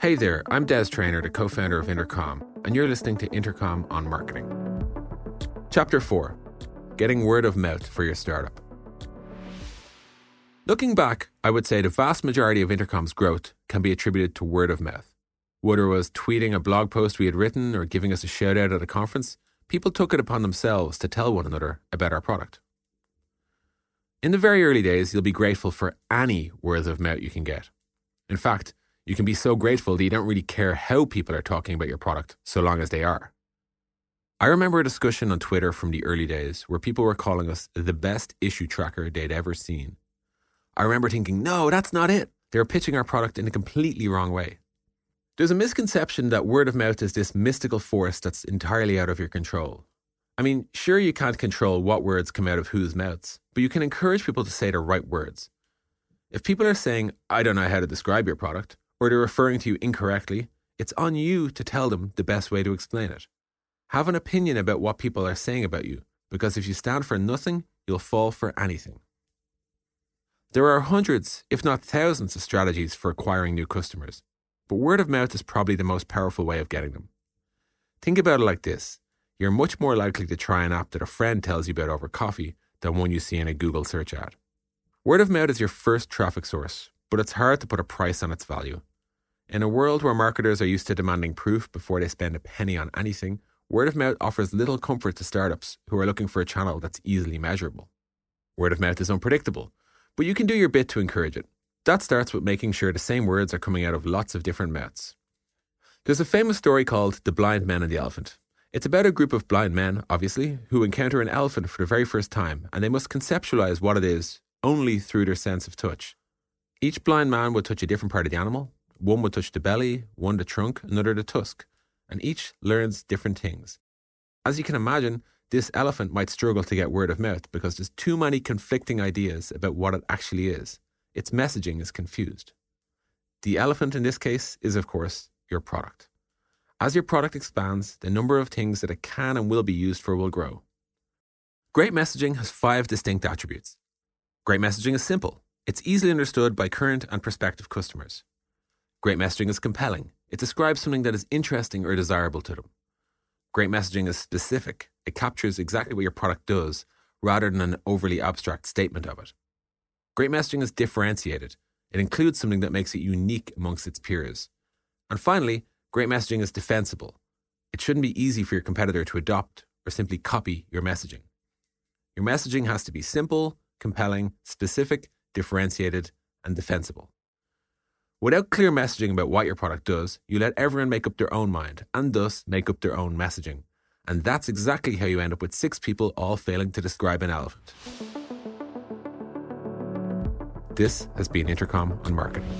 Hey there, I'm Des Traynor, the co founder of Intercom, and you're listening to Intercom on Marketing. Chapter 4 Getting Word of Mouth for Your Startup. Looking back, I would say the vast majority of Intercom's growth can be attributed to word of mouth. Whether it was tweeting a blog post we had written or giving us a shout out at a conference, people took it upon themselves to tell one another about our product. In the very early days, you'll be grateful for any word of mouth you can get. In fact, you can be so grateful that you don't really care how people are talking about your product, so long as they are. I remember a discussion on Twitter from the early days where people were calling us the best issue tracker they'd ever seen. I remember thinking, no, that's not it. They're pitching our product in a completely wrong way. There's a misconception that word of mouth is this mystical force that's entirely out of your control. I mean, sure, you can't control what words come out of whose mouths, but you can encourage people to say the right words. If people are saying, I don't know how to describe your product, or they're referring to you incorrectly, it's on you to tell them the best way to explain it. Have an opinion about what people are saying about you, because if you stand for nothing, you'll fall for anything. There are hundreds, if not thousands, of strategies for acquiring new customers, but word of mouth is probably the most powerful way of getting them. Think about it like this you're much more likely to try an app that a friend tells you about over coffee than one you see in a Google search ad. Word of mouth is your first traffic source, but it's hard to put a price on its value. In a world where marketers are used to demanding proof before they spend a penny on anything, word of mouth offers little comfort to startups who are looking for a channel that's easily measurable. Word of mouth is unpredictable, but you can do your bit to encourage it. That starts with making sure the same words are coming out of lots of different mouths. There's a famous story called The Blind Men and the Elephant. It's about a group of blind men, obviously, who encounter an elephant for the very first time, and they must conceptualize what it is only through their sense of touch. Each blind man would touch a different part of the animal, one would touch the belly, one the trunk, another the tusk, and each learns different things. As you can imagine, this elephant might struggle to get word of mouth because there's too many conflicting ideas about what it actually is. Its messaging is confused. The elephant in this case is, of course, your product. As your product expands, the number of things that it can and will be used for will grow. Great messaging has five distinct attributes. Great messaging is simple. It's easily understood by current and prospective customers. Great messaging is compelling. It describes something that is interesting or desirable to them. Great messaging is specific. It captures exactly what your product does rather than an overly abstract statement of it. Great messaging is differentiated. It includes something that makes it unique amongst its peers. And finally, great messaging is defensible. It shouldn't be easy for your competitor to adopt or simply copy your messaging. Your messaging has to be simple, compelling, specific, differentiated, and defensible. Without clear messaging about what your product does, you let everyone make up their own mind and thus make up their own messaging. And that's exactly how you end up with six people all failing to describe an elephant. This has been Intercom on Marketing.